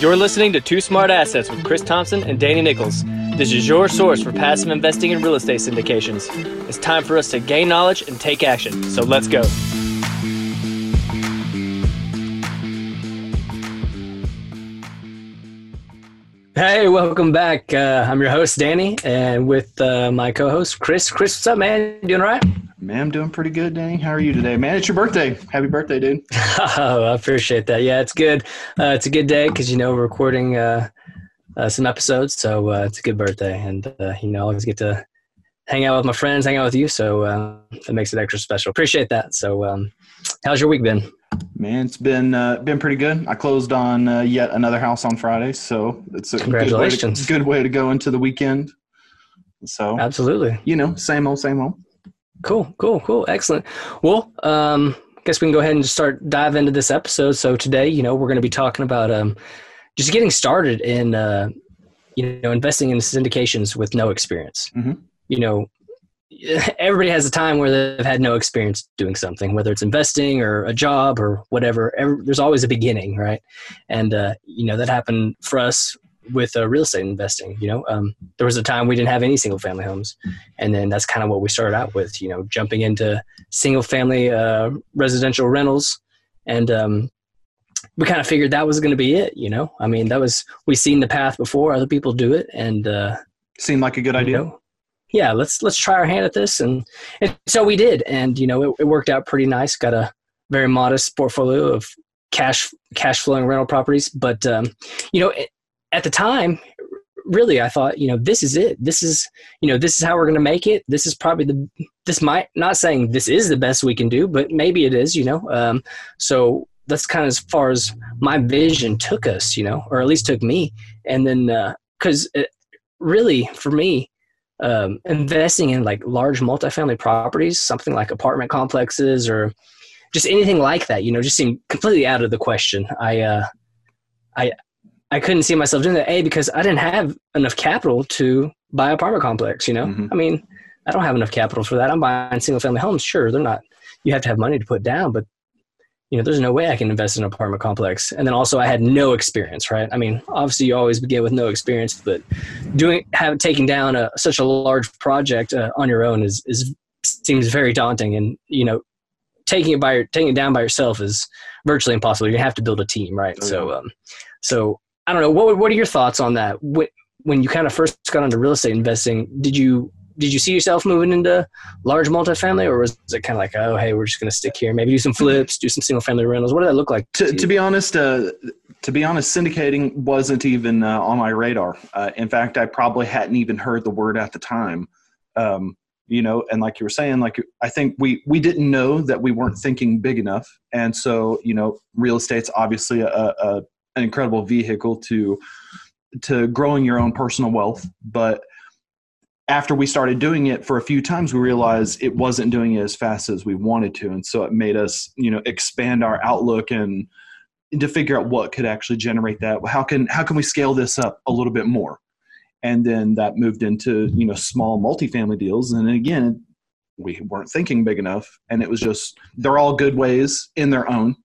You're listening to Two Smart Assets with Chris Thompson and Danny Nichols. This is your source for passive investing in real estate syndications. It's time for us to gain knowledge and take action. So let's go. Hey, welcome back. Uh, I'm your host, Danny, and with uh, my co host, Chris. Chris, what's up, man? Doing all right? Man, I'm doing pretty good, Danny. How are you today, man? It's your birthday. Happy birthday, dude. oh, I appreciate that. Yeah, it's good. Uh, it's a good day because you know we're recording uh, uh, some episodes, so uh, it's a good birthday, and uh, you know I always get to hang out with my friends, hang out with you, so uh, that makes it extra special. Appreciate that. So, um, how's your week been? Man, it's been been pretty good. I closed on yet another house on Friday, so it's a congratulations. Good way, to, good way to go into the weekend. So absolutely, you know, same old, same old. Cool, cool, cool. Excellent. Well, um, I guess we can go ahead and just start dive into this episode. So today, you know, we're going to be talking about um, just getting started in, uh, you know, investing in syndications with no experience. Mm-hmm. You know, everybody has a time where they've had no experience doing something, whether it's investing or a job or whatever. Every, there's always a beginning, right? And uh, you know that happened for us with uh, real estate investing. You know, um, there was a time we didn't have any single family homes, and then that's kind of what we started out with. You know, jumping into single family uh, residential rentals, and um, we kind of figured that was going to be it. You know, I mean, that was we seen the path before other people do it, and uh, seemed like a good idea. Know, yeah, let's let's try our hand at this, and, and so we did, and you know, it, it worked out pretty nice. Got a very modest portfolio of cash cash flowing rental properties, but um, you know, at the time really i thought you know this is it. This is you know this is how we're going to make it. This is probably the this might not saying this is the best we can do but maybe it is you know um, so that's kind of as far as my vision took us you know or at least took me. And then because uh, really for me um, investing in like large multifamily properties something like apartment complexes or just anything like that you know just seemed completely out of the question. I uh, I I couldn't see myself doing that. A because I didn't have enough capital to buy an apartment complex. You know, mm-hmm. I mean, I don't have enough capital for that. I'm buying single family homes. Sure, they're not. You have to have money to put down, but you know, there's no way I can invest in an apartment complex. And then also, I had no experience. Right? I mean, obviously, you always begin with no experience, but doing have taking down a, such a large project uh, on your own is is seems very daunting. And you know, taking it by your, taking it down by yourself is virtually impossible. You have to build a team, right? Oh, so, um, so I don't know. What what are your thoughts on that? When you kind of first got into real estate investing, did you did you see yourself moving into large multifamily, or was it kind of like, oh, hey, we're just going to stick here, maybe do some flips, do some single family rentals? What did that look like? To, to, to be honest, uh, to be honest, syndicating wasn't even uh, on my radar. Uh, in fact, I probably hadn't even heard the word at the time. Um, you know, and like you were saying, like I think we we didn't know that we weren't thinking big enough, and so you know, real estate's obviously a, a an incredible vehicle to to growing your own personal wealth. But after we started doing it for a few times we realized it wasn't doing it as fast as we wanted to. And so it made us you know expand our outlook and to figure out what could actually generate that. How can how can we scale this up a little bit more? And then that moved into you know small multifamily deals. And again we weren't thinking big enough. And it was just they're all good ways in their own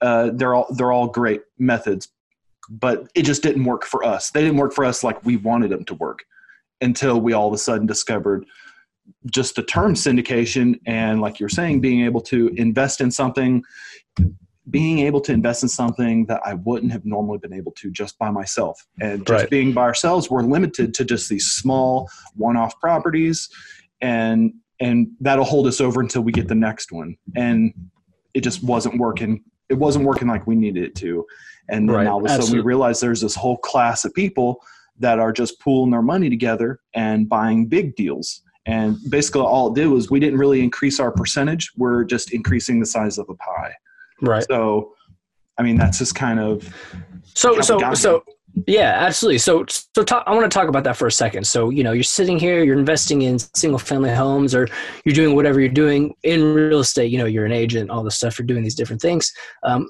uh, they're all they're all great methods, but it just didn't work for us. They didn't work for us like we wanted them to work until we all of a sudden discovered just the term syndication and like you're saying being able to invest in something being able to invest in something that I wouldn't have normally been able to just by myself. And just right. being by ourselves, we're limited to just these small one-off properties and and that'll hold us over until we get the next one. And it just wasn't working it wasn't working like we needed it to. And then right. all of a sudden Absolutely. we realized there's this whole class of people that are just pooling their money together and buying big deals. And basically all it did was we didn't really increase our percentage. We're just increasing the size of the pie. Right. So I mean that's just kind of so so so yeah, absolutely. So, so talk, I want to talk about that for a second. So, you know, you're sitting here, you're investing in single family homes, or you're doing whatever you're doing in real estate. You know, you're an agent, all this stuff. You're doing these different things. Um,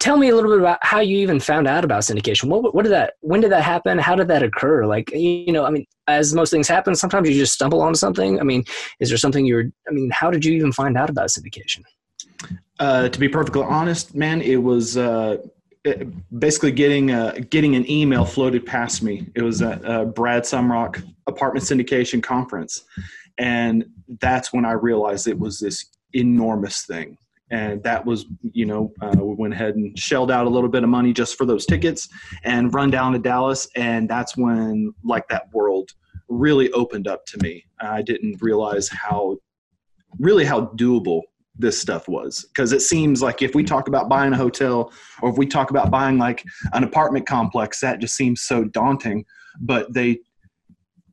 tell me a little bit about how you even found out about syndication. What, what did that? When did that happen? How did that occur? Like, you know, I mean, as most things happen, sometimes you just stumble onto something. I mean, is there something you're? I mean, how did you even find out about syndication? Uh, to be perfectly honest, man, it was. Uh, basically getting uh, getting an email floated past me. It was at uh, Brad Sumrok Apartment Syndication Conference, and that's when I realized it was this enormous thing. And that was, you know, uh, we went ahead and shelled out a little bit of money just for those tickets and run down to Dallas. And that's when, like, that world really opened up to me. I didn't realize how, really, how doable this stuff was. Because it seems like if we talk about buying a hotel or if we talk about buying like an apartment complex that just seems so daunting. But they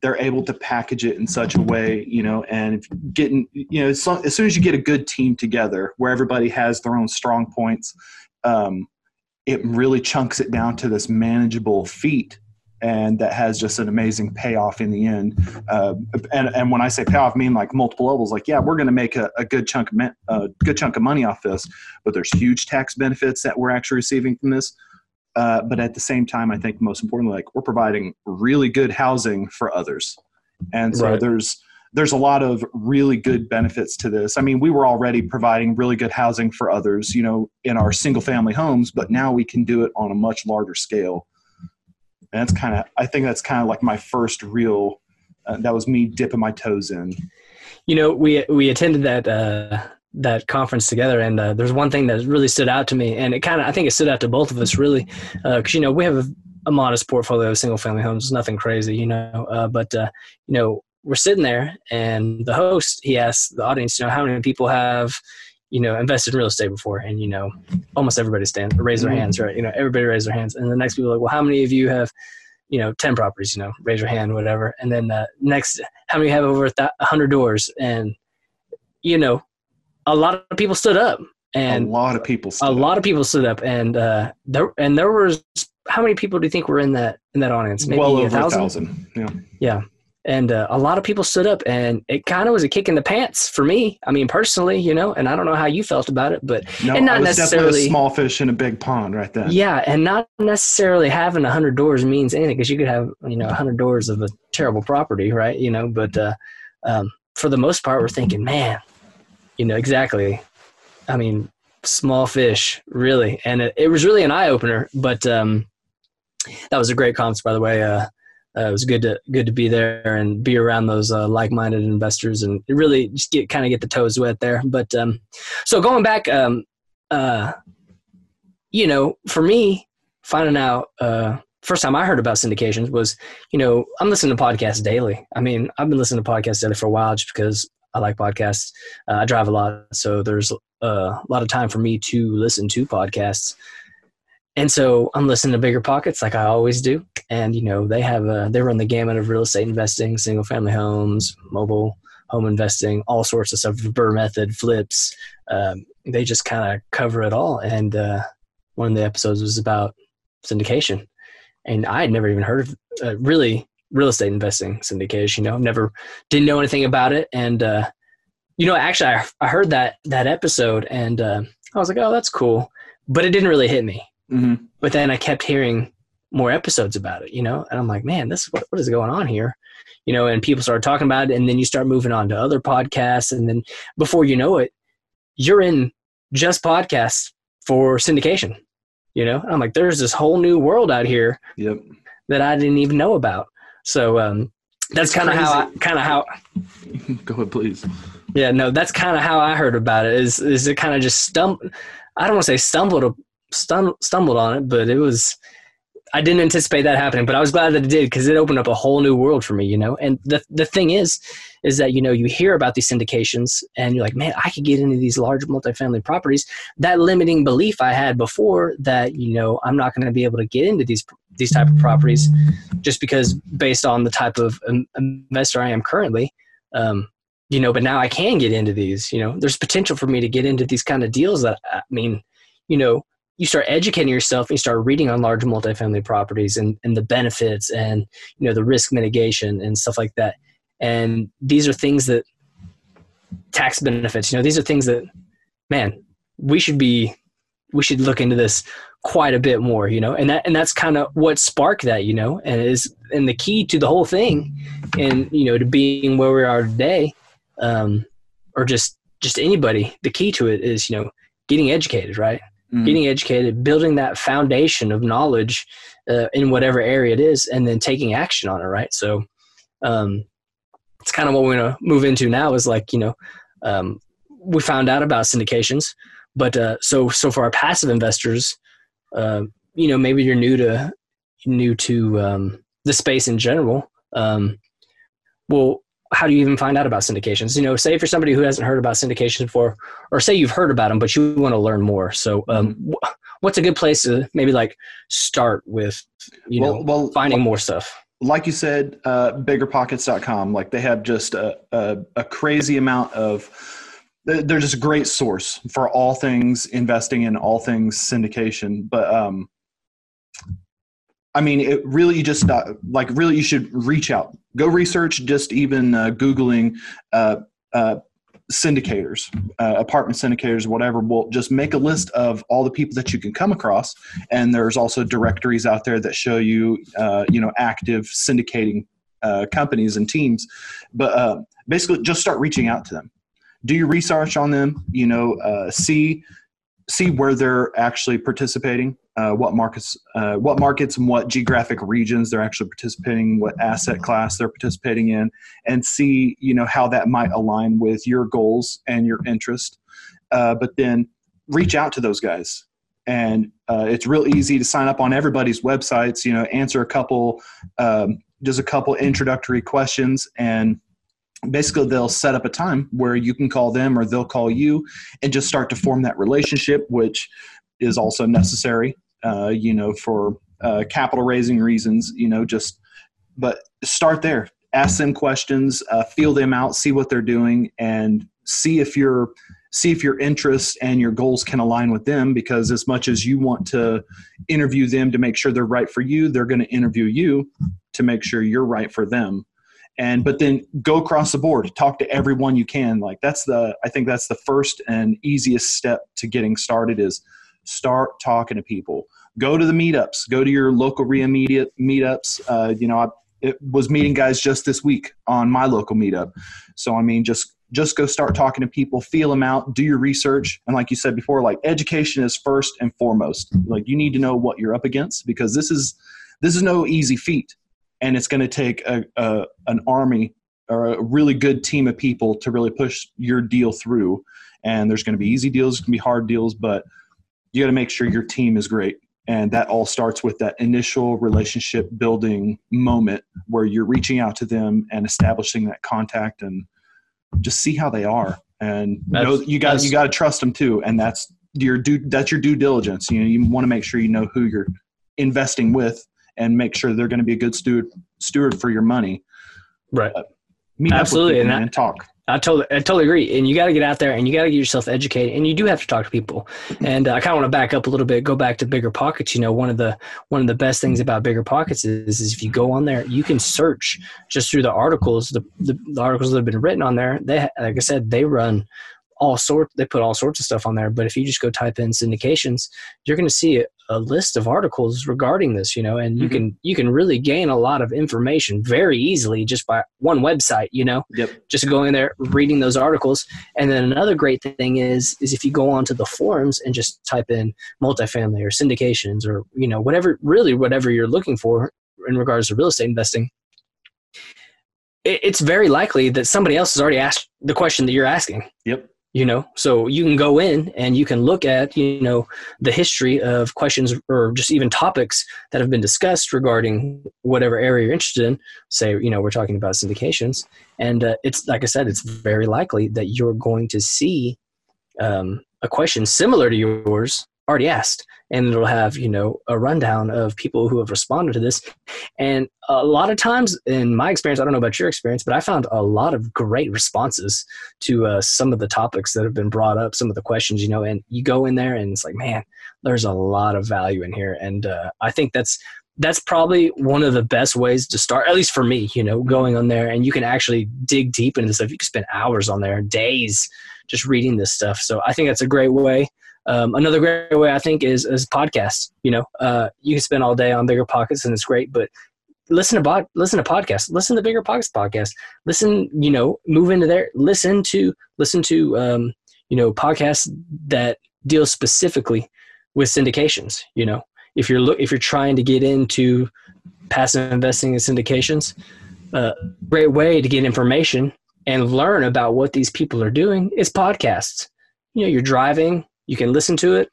they're able to package it in such a way you know and getting you know as soon as you get a good team together where everybody has their own strong points um, it really chunks it down to this manageable feat and that has just an amazing payoff in the end. Uh, and, and when I say payoff, I mean like multiple levels. Like, yeah, we're going to make a, a, good chunk of a good chunk of money off this, but there's huge tax benefits that we're actually receiving from this. Uh, but at the same time, I think most importantly, like we're providing really good housing for others, and so right. there's there's a lot of really good benefits to this. I mean, we were already providing really good housing for others, you know, in our single family homes, but now we can do it on a much larger scale and that's kind of i think that's kind of like my first real uh, that was me dipping my toes in. You know we we attended that uh that conference together and uh, there's one thing that really stood out to me and it kind of i think it stood out to both of us really because uh, you know we have a, a, modest portfolio of single family homes nothing crazy you know uh, but uh, you know we're sitting there and the host he asked the audience you know how many people have you know, invested in real estate before, and you know, almost everybody stand raise their mm-hmm. hands, right? You know, everybody raise their hands, and the next people are like, well, how many of you have, you know, ten properties? You know, raise your hand, whatever. And then uh, next, how many have over a hundred doors? And you know, a lot of people stood up, and a lot of people, a up. lot of people stood up, and uh, there and there was how many people do you think were in that in that audience? Maybe well over a thousand. thousand. Yeah. Yeah and uh, a lot of people stood up and it kind of was a kick in the pants for me i mean personally you know and i don't know how you felt about it but no, and not necessarily small fish in a big pond right there yeah and not necessarily having a 100 doors means anything because you could have you know a 100 doors of a terrible property right you know but uh, um, for the most part we're thinking man you know exactly. I mean small fish really and it, it was really an eye-opener but um, that was a great conference by the way uh, uh, it was good to good to be there and be around those uh, like-minded investors and really just get kind of get the toes wet there. But um, so going back, um, uh, you know, for me, finding out uh, first time I heard about syndications was, you know, I'm listening to podcasts daily. I mean, I've been listening to podcasts daily for a while just because I like podcasts. Uh, I drive a lot, so there's uh, a lot of time for me to listen to podcasts. And so I'm listening to Bigger Pockets like I always do. And, you know, they have a, they run the gamut of real estate investing, single family homes, mobile home investing, all sorts of stuff, BRRRR method, flips. Um, they just kind of cover it all. And uh, one of the episodes was about syndication. And I had never even heard of uh, really real estate investing syndication, you know, never didn't know anything about it. And, uh, you know, actually I, I heard that, that episode and uh, I was like, oh, that's cool. But it didn't really hit me Mm-hmm. But then I kept hearing more episodes about it, you know, and I'm like, man, this what, what is going on here, you know? And people started talking about it, and then you start moving on to other podcasts, and then before you know it, you're in just podcasts for syndication, you know. And I'm like, there's this whole new world out here yep. that I didn't even know about. So um, that's kind of how kind of how. Go ahead, please. Yeah, no, that's kind of how I heard about it. Is is it kind of just stumbled? I don't want to say stumbled stumbled on it, but it was I didn't anticipate that happening, but I was glad that it did because it opened up a whole new world for me, you know. And the the thing is, is that you know you hear about these syndications and you're like, man, I could get into these large multifamily properties. That limiting belief I had before that you know I'm not going to be able to get into these these type of properties just because based on the type of investor I am currently. Um, you know, but now I can get into these. You know, there's potential for me to get into these kind of deals that I mean, you know, you start educating yourself and you start reading on large multifamily properties and, and the benefits and you know the risk mitigation and stuff like that. And these are things that tax benefits you know these are things that man we should be we should look into this quite a bit more you know and that and that's kind of what sparked that you know and is and the key to the whole thing and you know to being where we are today um or just just anybody the key to it is you know getting educated right mm-hmm. getting educated, building that foundation of knowledge uh, in whatever area it is, and then taking action on it. Right. So, um, it's kind of what we're gonna move into now. Is like you know, um, we found out about syndications, but uh, so so for our passive investors, uh, you know, maybe you're new to new to um, the space in general. Um, well, how do you even find out about syndications? You know, say for somebody who hasn't heard about syndications before, or say you've heard about them, but you want to learn more. So, um, what's a good place to maybe like start with, you well, know, well, finding more stuff? Like you said, uh, biggerpockets.com, like they have just a, a, a crazy amount of, they're just a great source for all things investing in all things syndication. But, um, I mean, it really just uh, like really you should reach out, go research. Just even uh, googling uh, uh syndicators, uh, apartment syndicators, whatever. Will just make a list of all the people that you can come across, and there's also directories out there that show you, you know, active syndicating companies and teams. But basically, just start reaching out to them. Do your research on them. You know, see see where they're actually participating uh, what markets, uh, what markets and what geographic regions they're actually participating, what asset class they're participating in, and see you know how that might align with your goals and your interest. Uh, but then reach out to those guys, and uh, it's real easy to sign up on everybody's websites. You know, answer a couple, um, just a couple introductory questions, and basically they'll set up a time where you can call them or they'll call you and just start to form that relationship which is also necessary uh, you know, for uh, capital raising reasons, you know, just, but start there. Ask them questions, uh, feel them out, see what they're doing, and see if your see if your interests and your goals can align with them. Because as much as you want to interview them to make sure they're right for you, they're going to interview you to make sure you're right for them and but then go across the board talk to everyone you can like that's the i think that's the first and easiest step to getting started is start talking to people. Go to the meetups. Go to your local REIA media meetups. Uh, you know i it was meeting guys just this week on my local meetup. So i mean just just go start talking to people feel them out do your research. And like you said before like education is first and foremost. Like you need to know what you're up against because this is this is no easy feat. And it's going to take a, a, an army or a really good team of people to really push your deal through. And there's going to be easy deals going to be hard deals but you got to make sure your team is great. And that all starts with that initial relationship building moment where you're reaching out to them and establishing that contact and just see how they are. And you know you got you got to trust them too. And that's your due that's your due diligence. You know you want to make sure you know who you're investing with and make sure they're going to be a good steward steward for your money. Right. Uh, meet absolutely up with and talk I totally, I totally agree. And you got to get out there and you got to get yourself educated and you do have to talk to people. And uh, I kind of want to back up a little bit, go back to bigger pockets. You know, one of the, one of the best things about bigger pockets is, is if you go on there, you can search just through the articles, the, the, the articles that have been written on there. They, like I said, they run all sorts they put all sorts of stuff on there but if you just go type in syndications you're going to see a, list of articles regarding this you know and you mm-hmm. can you can really gain a lot of information very easily just by one website you know yep. just going there reading those articles and then another great thing is is if you go onto the forums and just type in multifamily or syndications or you know whatever really whatever you're looking for in regards to real estate investing it's very likely that somebody else has already asked the question that you're asking. Yep you know? So you can go in and you can look at you know the history of questions or just even topics that have been discussed regarding whatever area you're interested in. Say you know we're talking about syndications. And uh, it's like i said it's very likely that you're going to see um, a question similar to yours already asked and it'll have you know a rundown of people who have responded to this and a lot of times in my experience i don't know about your experience but i found a lot of great responses to uh, some of the topics that have been brought up some of the questions you know and you go in there and it's like man there's a lot of value in here and uh, i think that's that's probably one of the best ways to start, at least for me, you know, going on there and you can actually dig deep into this stuff. You can spend hours on there, days just reading this stuff. So I think that's a great way. Um, another great way I think is is podcasts. You know, uh, you can spend all day on bigger pockets and it's great, but listen to bod, listen to podcasts, listen to bigger pockets podcast, listen, you know, move into there, listen to listen to um, you know podcasts that deal specifically with syndications. You know, if you're look if you're trying to get into passive investing in syndications, a great way to get information and learn about what these people are doing is podcasts. You know, you're driving, you can listen to it,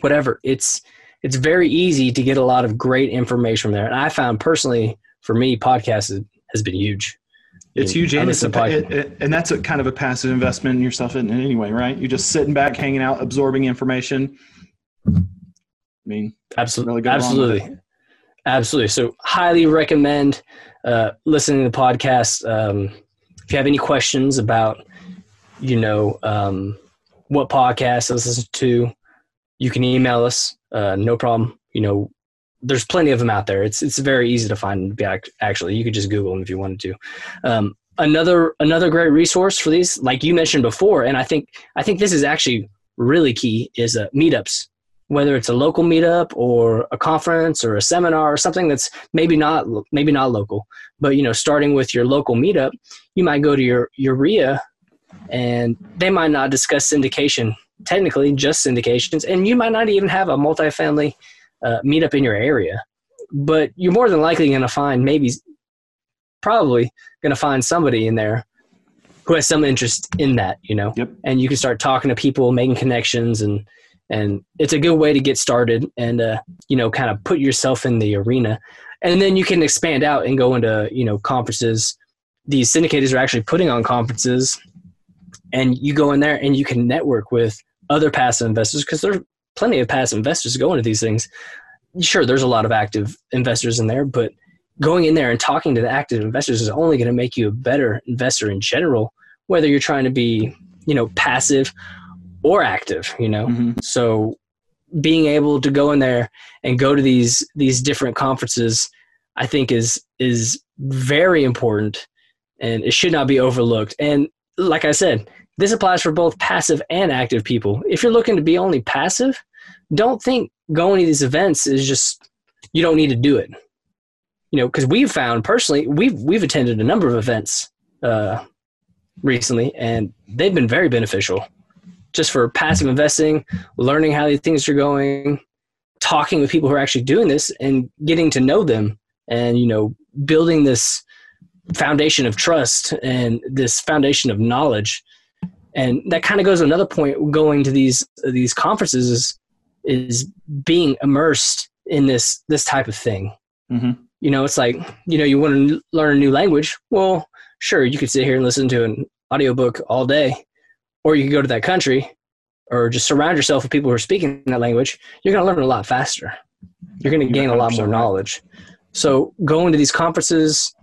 whatever. It's it's very easy to get a lot of great information from there. And I found personally, for me, podcasts has been huge. It's huge, and, it's a, it, it, and that's a kind of a passive investment in yourself in, in anyway, right? You're just sitting back, hanging out, absorbing information. I mean, absolutely, really absolutely, absolutely. So, highly recommend uh, listening to the podcast. Um, if you have any questions about, you know, um, what podcast to listen to, you can email us. Uh, no problem. You know, there's plenty of them out there. It's it's very easy to find. Actually, you could just Google them if you wanted to. Um, another another great resource for these, like you mentioned before, and I think I think this is actually really key is uh, meetups. Whether it's a local meetup or a conference or a seminar or something that's maybe not maybe not local, but you know, starting with your local meetup, you might go to your your REIA, and they might not discuss syndication technically just syndications, and you might not even have a multifamily uh, meet up in your area. But you're more than likely going to find maybe, probably going to find somebody in there who has some interest in that, you know. Yep. And you can start talking to people, making connections, and and it's a good way to get started and uh, you know kind of put yourself in the arena, and then you can expand out and go into you know conferences. These syndicators are actually putting on conferences, and you go in there and you can network with other passive investors because there plenty of passive investors going into these things. Sure, there's a lot of active investors in there, but going in there and talking to the active investors is only going to make you a better investor in general, whether you're trying to be, you know, passive or active, you know. Mm-hmm. So being able to go in there and go to these these different conferences, I think is is very important and it should not be overlooked. And like I said, this applies for both passive and active people. If you're looking to be only passive, don't think going to these events is just you don't need to do it. You know, because we've found personally, we've we've attended a number of events uh, recently, and they've been very beneficial, just for passive investing, learning how these things are going, talking with people who are actually doing this, and getting to know them, and you know, building this foundation of trust and this foundation of knowledge and that kind of goes to another point going to these these conferences is is being immersed in this this type of thing. Mm-hmm. you know it's like you know you want to learn a new language well sure you could sit here and listen to an audiobook all day or you could go to that country or just surround yourself with people who are speaking that language you're going to learn a lot faster. You're going to gain a lot more knowledge. So going to these conferences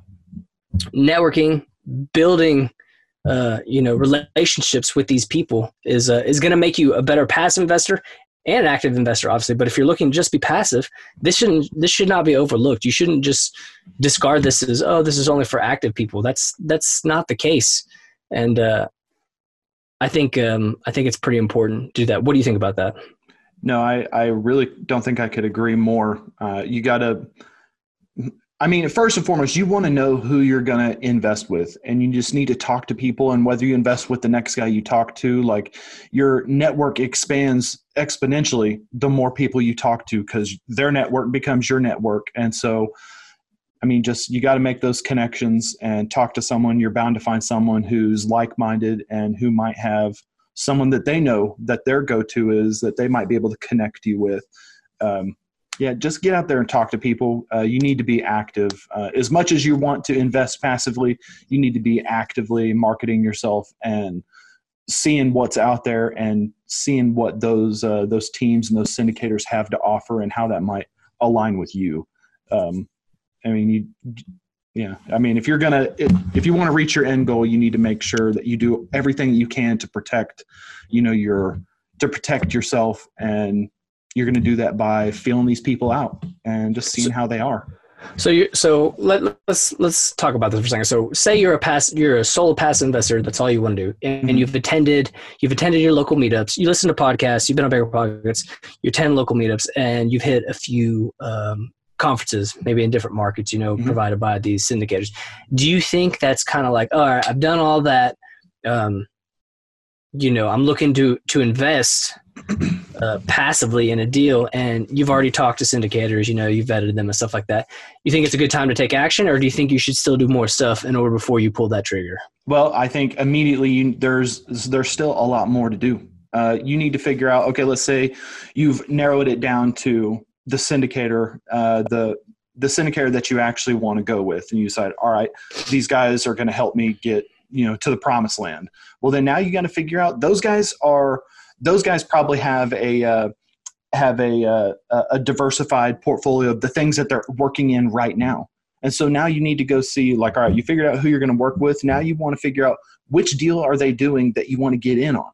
networking building uh, you know relationships with these people is uh, is going to make you a better passive investor and active investor obviously. But if you're looking to just be passive this shouldn't this should not be overlooked. You shouldn't just discard this as oh this is only for active people. That's that's not the case. And uh, i think um, i think it's pretty important to do that. What do you think about that? No i i really don't think i could agree more. Uh, you got to I mean, first and foremost, you want to know who you're going to invest with, and you just need to talk to people. And whether you invest with the next guy you talk to, like your network expands exponentially the more people you talk to because their network becomes your network. And so, I mean, just you got to make those connections and talk to someone. You're bound to find someone who's like minded and who might have someone that they know that their go to is that they might be able to connect you with. Um, yeah, just get out there and talk to people. Uh, you need to be active. Uh, as much as you want to invest passively, you need to be actively marketing yourself and seeing what's out there and seeing what those uh, those teams and those syndicators have to offer and how that might align with you. Um, I mean, you, yeah, I mean, if you're gonna if, you want to reach your end goal, you need to make sure that you do everything you can to protect, you know, your to protect yourself and you're going to do that by feeling these people out and just seeing how they are. So you so let, let's let's talk about this for a second. So say you're a pass you're a solo pass investor. That's all you want to do, and, mm-hmm. you've attended you've attended your local meetups. You listen to podcasts. You've been on BiggerPockets. You attend local meetups, and you've hit a few um, conferences, maybe in different markets. You know, mm-hmm. provided by these syndicators. Do you think that's kind of like all right? I've done all that. Um, you know, I'm looking to to invest uh, passively in a deal, and you've already talked to syndicators, you know, you've vetted them and stuff like that. You think it's a good time to take action, or do you think you should still do more stuff in order before you pull that trigger? Well, I think immediately you, there's there's still a lot more to do. Uh, you need to figure out. Okay, let's say you've narrowed it down to the syndicator, uh, the the syndicator that you actually want to go with, and you decide, all right, these guys are going to help me get you know to the promised land. Well, then now you got to figure out those guys are those guys probably have a uh, have a, uh, a diversified portfolio of the things that they're working in right now. And so now you need to go see, like, all right, you figured out who you're going to work with. Now you want to figure out which deal are they doing that you want to get in on.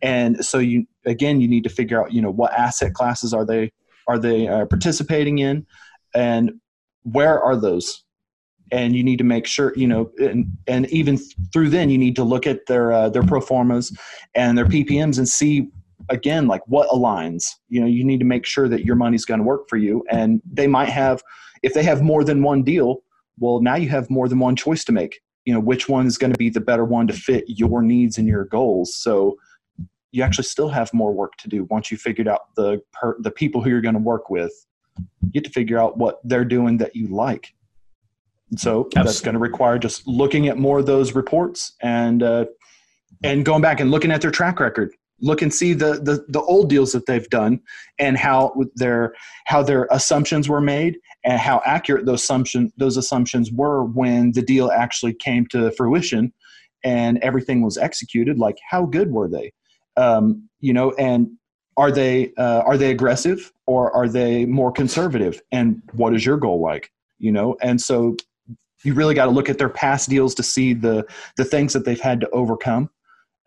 And so you, again, you need to figure out, you know, what asset classes are they are they uh, participating in, and where are those and you need to make sure you know and, and even through then you need to look at their uh, their pro formas and their ppms and see again like what aligns. You know you need to make sure that your money's going to work for you and they might have if they have more than one deal well now you have more than one choice to make. You know which one is going to be the better one to fit your needs and your goals. So you actually still have more work to do once you figured out the per, the people who you're going to work with. You get to figure out what they're doing that you like so Absolutely. that's going to require just looking at more of those reports and uh, and going back and looking at their track record. Look and see the, the the old deals that they've done and how their how their assumptions were made and how accurate those assumption those assumptions were when the deal actually came to fruition and everything was executed. Like how good were they? Um, you know, and are they uh, are they aggressive or are they more conservative? And what is your goal like? You know, and so you really got to look at their past deals to see the the things that they've had to overcome.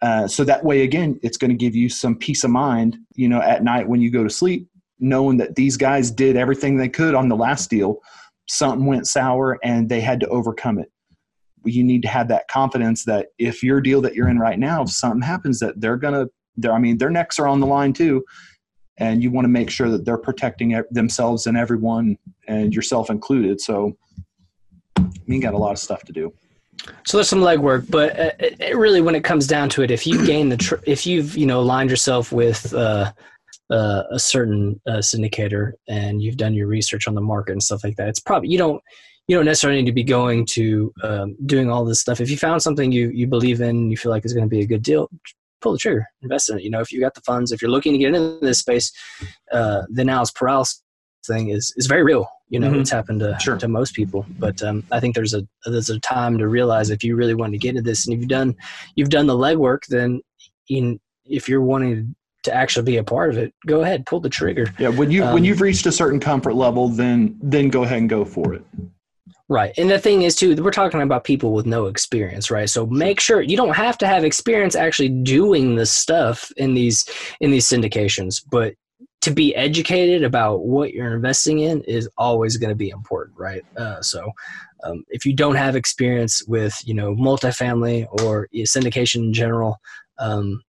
Uh, so that way, again, it's going to give you some peace of mind, you know, at night when you go to sleep, knowing that these guys did everything they could on the last deal. Something went sour, and they had to overcome it. You need to have that confidence that if your deal that you're in right now, if something happens, that they're gonna, they're, I mean, their necks are on the line too, and you want to make sure that they're protecting themselves and everyone, and yourself included. So me got a lot of stuff to do. So there's some legwork, but uh, it, it really, when it comes down to it, if you gain the, tr- if you've you know aligned yourself with uh, uh, a certain uh, syndicator and you've done your research on the market and stuff like that, it's probably you don't you don't necessarily need to be going to um, doing all this stuff. If you found something you you believe in, you feel like is going to be a good deal, pull the trigger, invest in it. You know, if you got the funds, if you're looking to get into this space, uh, the analysis paralysis thing is is very real. You know, mm-hmm. it's happened to sure. to most people. But um, I think there's a there's a time to realize if you really want to get into this, and if you've done you've done the legwork, then in, if you're wanting to actually be a part of it, go ahead, pull the trigger. Yeah, when you um, when you've reached a certain comfort level, then then go ahead and go for it. Right. And the thing is too, we're talking about people with no experience, right? So make sure you don't have to have experience actually doing this stuff in these in these syndications, but to be educated about what you're investing in is always going to be important, right? Uh, so, um, if you don't have experience with you know multifamily or syndication in general, um,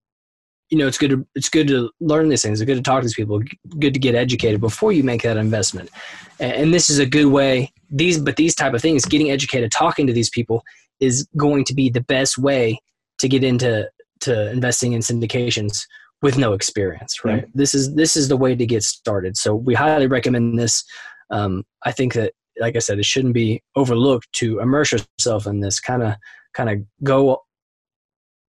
you know it's good to it's good to learn these things. It's good to talk to these people. Good to get educated before you make that investment. And, and this is a good way. These but these type of things, getting educated, talking to these people is going to be the best way to get into to investing in syndications with no experience right? Yeah. this is this is the way to get started. So we highly recommend this. Um, i think that like i said it shouldn't be overlooked to immerse yourself in this kind of kind of go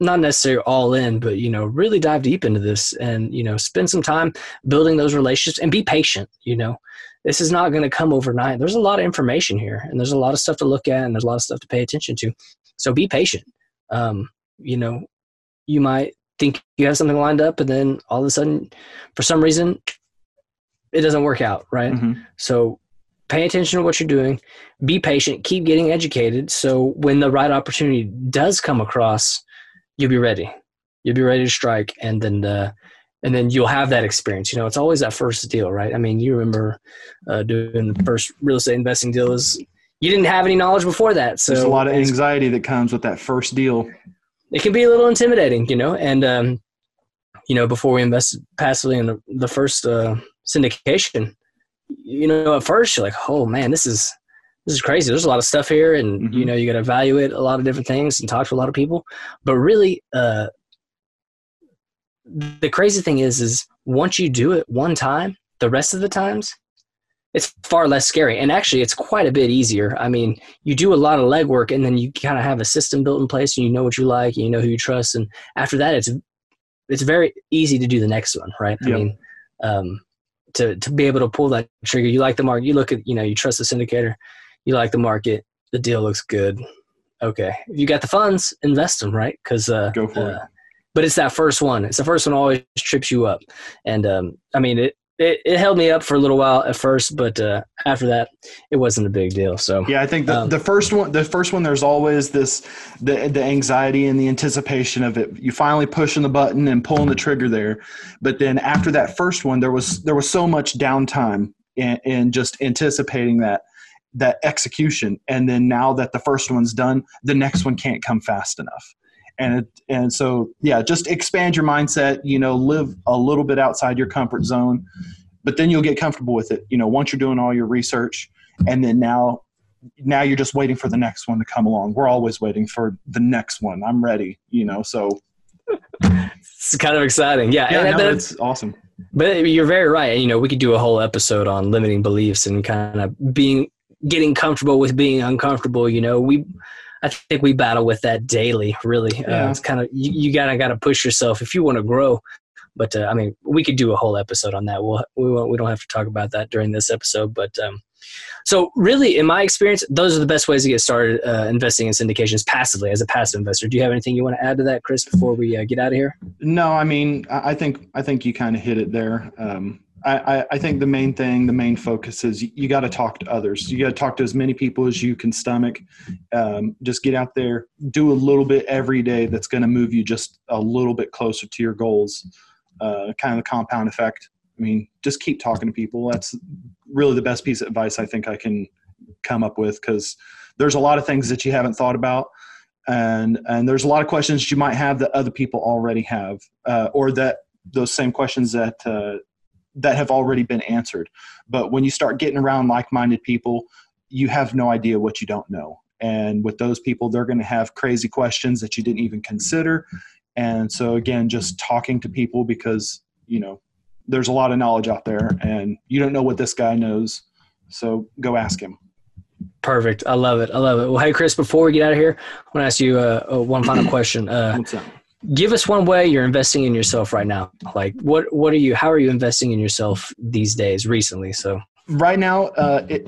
not necessarily all in but you know really dive deep into this and you know spend some time building those relationships and be patient you know? This is not going to come overnight. There's a lot of information here and there's a lot of stuff to look at and there's a lot of stuff to pay attention to. So be patient. Um, you know you might think you have something lined up and then all of a sudden for some reason it doesn't work out right? Mm-hmm. so pay attention to what you're doing. Be patient. Keep getting educated. So when the right opportunity does come across you'll be ready. You'll be ready to strike and then uh, and then you'll have that experience. You know it's always that first deal right? I mean you remember uh, doing the first real estate investing deal is you didn't have any knowledge before that so there's a lot of anxiety that comes with that first deal it can be a little intimidating, you know. And um, you know, before we invested passively in the, the first uh, syndication, you know, at first you're like, oh man, this is this is crazy. There's a lot of stuff here, and mm-hmm. you know, you got to evaluate a lot of different things and talk to a lot of people. But really, uh, the crazy thing is, is once you do it one time, the rest of the times, it's far less scary. And actually, it's quite a bit easier. I mean, you do a lot of legwork, and then you kind of have a system built in place, and you know what you like, and you know who you trust, and after that, it's it's very easy to do the next one, right? Yep. I mean, um, to to be able to pull that trigger, you like the market, you look at, you know, you trust the syndicator, you like the market, the deal looks good. Okay, if you got the funds, invest them, right? Because uh, Go for it. uh, but it's that first one. It's the first one always trips you up, and um, I mean it, it. It held me up for a little while at first, but uh, after that, it wasn't a big deal. So Yeah, I think the, Um, the first one, the first one, there's always this, the the anxiety and the anticipation of it. You finally pushing the button and pulling the trigger there, but then after that first one, there was there was so much downtime in, in just anticipating that that execution, and then now that the first one's done, the next one can't come fast enough. And it, and so yeah, just expand your mindset. You know, live a little bit outside your comfort zone, but then you'll get comfortable with it. You know, once you're doing all your research, and then now now you're just waiting for the next one to come along. We're always waiting for the next one. I'm ready, you know. So it's kind of exciting. Yeah, yeah, and, no, it's awesome. but you're very right. You know, we could do a whole episode on limiting beliefs and kind of being getting comfortable with being uncomfortable. You know, we. I think we battle with that daily. Really, Yeah. uh, it's kind of you, you gotta gotta push yourself if you want to grow. But uh, I mean, we could do a whole episode on that. We'll, we won't, we don't have to talk about that during this episode. But um, so really, in my experience, those are the best ways to get started uh, investing in syndications passively as a passive investor. Do you have anything you want to add to that, Chris, before we uh, get out of here? No, I mean, I I think I think you kind of hit it there. Um, I, I- think the main thing, the main focus is you, you got to talk to others. You got to talk to as many people as you can stomach. Um, just get out there, do a little bit every day. That's going to move you just a little bit closer to your goals. Uh, kind of the compound effect. I mean, just keep talking to people. That's really the best piece of advice I think I can come up with because there's a lot of things that you haven't thought about and and there's a lot of questions you might have that other people already have uh, or that those same questions that uh, that have already been answered but when you start getting around like-minded people you have no idea what you don't know and with those people they're going to have crazy questions that you didn't even consider and so again just talking to people because you know there's a lot of knowledge out there and you don't know what this guy knows so go ask him Perfect. I love it. I love it. Well, hey, Chris, before we get out of here, I want to ask you uh, uh, one final question. Uh, what's that give us one way you're investing in yourself right now. Like, what what are you? How are you investing in yourself these days? Recently, so right now uh, it,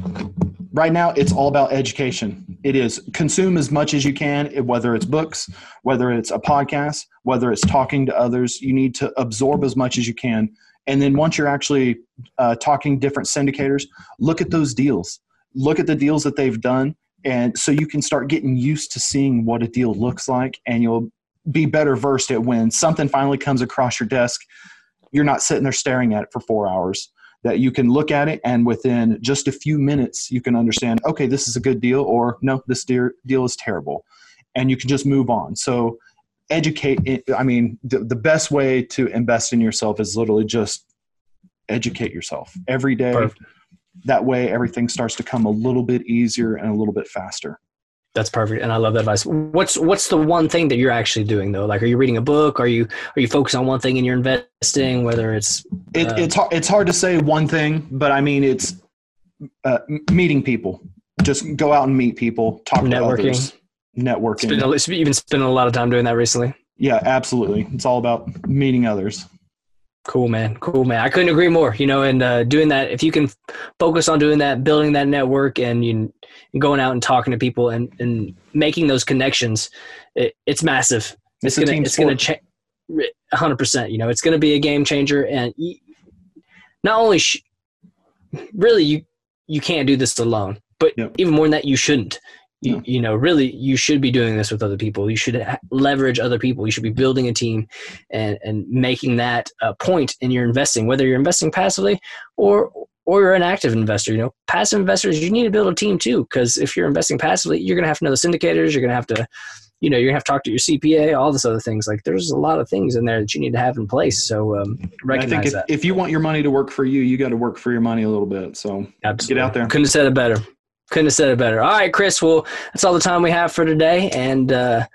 right now it's all about education it is consume as much as you can whether it's books whether it's a podcast whether it's talking to others you need to absorb as much as you can and then once you're actually uh, talking different syndicators look at those deals look at the deals that they've done and so you can start getting used to seeing what a deal looks like and you'll be better versed at when something finally comes across your desk you're not sitting there staring at it for four hours. That you can look at it and within just a few minutes you can understand okay this is a good deal or no this deal deal is terrible. And you can just move on. So educate eh, i mean the, the best way to invest in yourself is literally just educate yourself. Every day Perfect. that way everything starts to come a little bit easier and a little bit faster that's perfect, and I love that advice. What's what's the one thing that you're actually doing though? Like, are you reading a book? Are you are you focused on one thing and you're investing? Whether it's it, Uh, it's hard it's hard to say one thing but i mean it's uh, meeting people just go out and meet people talk to others networking a- you've been spending a lot of time doing that recently. Yeah, absolutely. It's all about meeting others. Cool, man. Cool, man. I couldn't agree more. You know, and uh, doing that, if you can focus on doing that, building that network, and you going out and talking to people and, and making those connections, it, it's massive. It's, It's gonna it's gonna change. hundred percent. You know, it's gonna be a game changer, and not only sh- really you you can't do this alone, but Yep. even more than that, you shouldn't. You, you know, really, you should be doing this with other people. You should ha- leverage other people. You should be building a team and and making that a point in your investing, whether you're investing passively or or you're an active investor. You know, passive investors, you need to build a team too, because if you're investing passively, you're gonna have to know the syndicators. You're gonna have to, you know, you're gonna have to talk to your CPA, all this other things. Like, there's a lot of things in there that you need to have in place. So um, I recognize think if, that. if you want your money to work for you, you got to work for your money a little bit. So Absolutely. out there. Couldn't have said it better. Couldn't have said it better. All right, Chris. Well, that's all the time we have for today, and uh,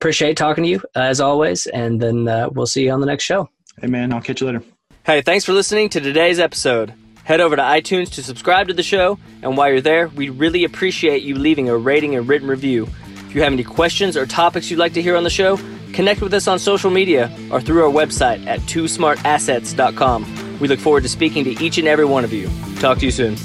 appreciate talking to you as always. And then uh, we'll see you on the next show. Hey, man, I'll catch you later. Hey, thanks for listening to today's episode. Head over to iTunes to subscribe to the show, and while you're there, we'd really appreciate you leaving a rating and written review. If you have any questions or topics you'd like to hear on the show, connect with us on social media or through our website at twosmartassets.com. We look forward to speaking to each and every one of you. Talk to you soon.